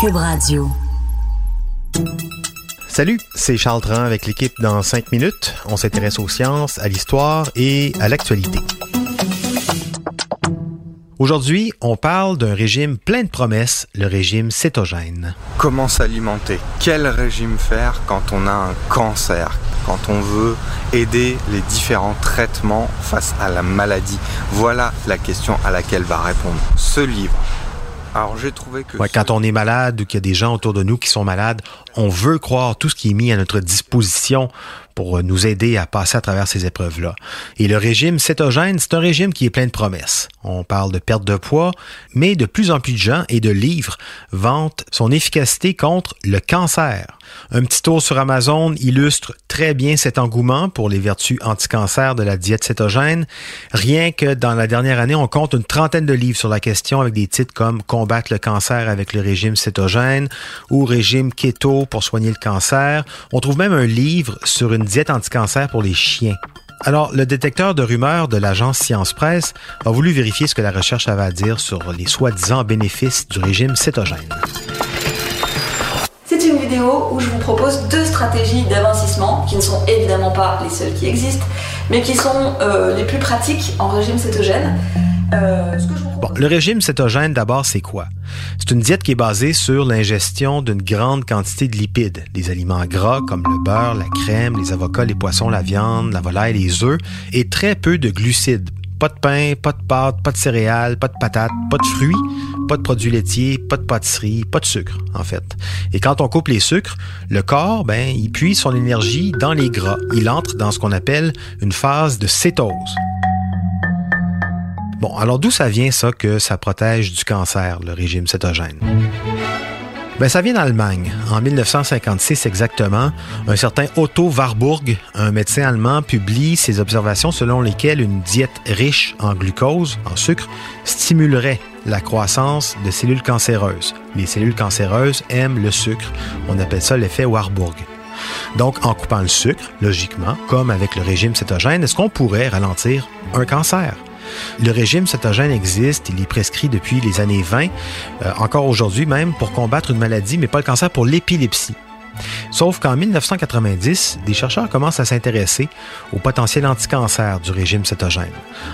Cube Radio. Salut, c'est Charles Tran avec l'équipe dans 5 minutes. On s'intéresse aux sciences, à l'histoire et à l'actualité. Aujourd'hui, on parle d'un régime plein de promesses, le régime cétogène. Comment s'alimenter? Quel régime faire quand on a un cancer? Quand on veut aider les différents traitements face à la maladie? Voilà la question à laquelle va répondre ce livre. Alors j'ai trouvé que... Ouais, quand on est malade ou qu'il y a des gens autour de nous qui sont malades, on veut croire tout ce qui est mis à notre disposition pour nous aider à passer à travers ces épreuves-là. Et le régime cétogène, c'est un régime qui est plein de promesses. On parle de perte de poids, mais de plus en plus de gens et de livres vantent son efficacité contre le cancer. Un petit tour sur Amazon illustre très bien cet engouement pour les vertus anti-cancer de la diète cétogène. Rien que dans la dernière année, on compte une trentaine de livres sur la question avec des titres comme Combattre le cancer avec le régime cétogène ou Régime keto pour soigner le cancer. On trouve même un livre sur une diète anti-cancer pour les chiens. Alors, le détecteur de rumeurs de l'agence Science Presse a voulu vérifier ce que la recherche avait à dire sur les soi-disant bénéfices du régime cétogène. Vidéo où je vous propose deux stratégies d'amincissement qui ne sont évidemment pas les seules qui existent, mais qui sont euh, les plus pratiques en régime cétogène. Euh, bon, le régime cétogène, d'abord, c'est quoi? C'est une diète qui est basée sur l'ingestion d'une grande quantité de lipides, des aliments gras comme le beurre, la crème, les avocats, les poissons, la viande, la volaille, les œufs, et très peu de glucides. Pas de pain, pas de pâtes, pas de céréales, pas de patates, pas de fruits, pas de produits laitiers, pas de pâtisserie, pas de sucre, en fait. Et quand on coupe les sucres, le corps, ben, il puise son énergie dans les gras. Il entre dans ce qu'on appelle une phase de cétose. Bon, alors d'où ça vient ça que ça protège du cancer, le régime cétogène? Ben, ça vient d'Allemagne. En 1956 exactement, un certain Otto Warburg, un médecin allemand, publie ses observations selon lesquelles une diète riche en glucose, en sucre, stimulerait la croissance de cellules cancéreuses. Les cellules cancéreuses aiment le sucre. On appelle ça l'effet Warburg. Donc, en coupant le sucre, logiquement, comme avec le régime cétogène, est-ce qu'on pourrait ralentir un cancer? Le régime cétogène existe, il est prescrit depuis les années 20, euh, encore aujourd'hui même, pour combattre une maladie, mais pas le cancer, pour l'épilepsie. Sauf qu'en 1990, des chercheurs commencent à s'intéresser au potentiel anticancer du régime cétogène.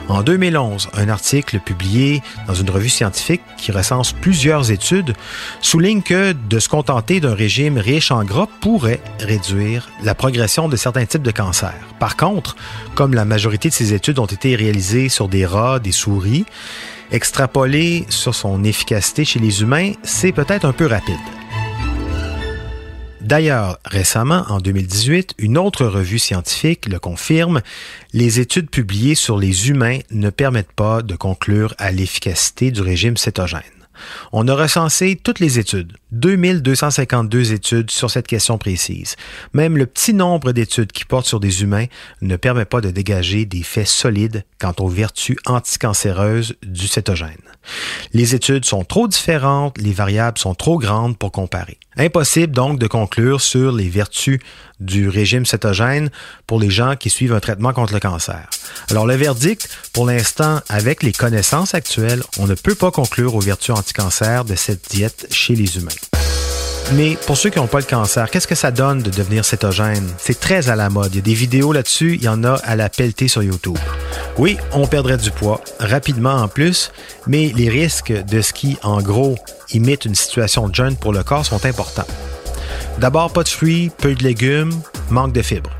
En 2011, un article publié dans une revue scientifique qui recense plusieurs études souligne que de se contenter d'un régime riche en gras pourrait réduire la progression de certains types de cancers. Par contre, comme la majorité de ces études ont été réalisées sur des rats, des souris, extrapoler sur son efficacité chez les humains, c'est peut-être un peu rapide. D'ailleurs, récemment, en 2018, une autre revue scientifique le confirme, les études publiées sur les humains ne permettent pas de conclure à l'efficacité du régime cétogène. On a recensé toutes les études, 2252 études sur cette question précise. Même le petit nombre d'études qui portent sur des humains ne permet pas de dégager des faits solides quant aux vertus anticancéreuses du cétogène. Les études sont trop différentes, les variables sont trop grandes pour comparer. Impossible donc de conclure sur les vertus du régime cétogène pour les gens qui suivent un traitement contre le cancer. Alors le verdict, pour l'instant, avec les connaissances actuelles, on ne peut pas conclure aux vertus anticancer de cette diète chez les humains. Mais pour ceux qui n'ont pas le cancer, qu'est-ce que ça donne de devenir cétogène? C'est très à la mode. Il y a des vidéos là-dessus, il y en a à la pelletée sur YouTube. Oui, on perdrait du poids, rapidement en plus, mais les risques de ce qui, en gros, imite une situation de jeûne pour le corps sont importants. D'abord, pas de fruits, peu de légumes, manque de fibres.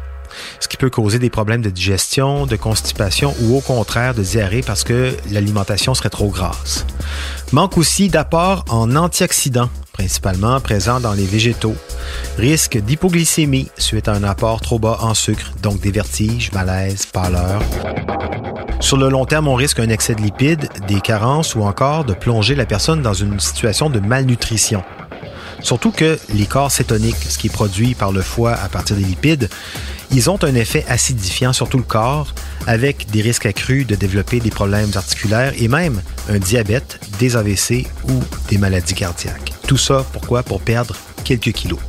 Ce qui peut causer des problèmes de digestion, de constipation ou au contraire de diarrhée parce que l'alimentation serait trop grasse. Manque aussi d'apport en antioxydants, principalement présents dans les végétaux. Risque d'hypoglycémie suite à un apport trop bas en sucre, donc des vertiges, malaises, pâleur. Sur le long terme, on risque un excès de lipides, des carences ou encore de plonger la personne dans une situation de malnutrition. Surtout que les corps cétoniques, ce qui est produit par le foie à partir des lipides, ils ont un effet acidifiant sur tout le corps, avec des risques accrus de développer des problèmes articulaires et même un diabète, des AVC ou des maladies cardiaques. Tout ça, pourquoi? Pour perdre quelques kilos.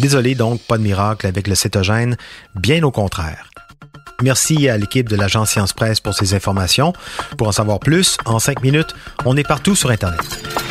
Désolé donc, pas de miracle avec le cétogène, bien au contraire. Merci à l'équipe de l'agence Science Presse pour ces informations. Pour en savoir plus, en cinq minutes, on est partout sur Internet.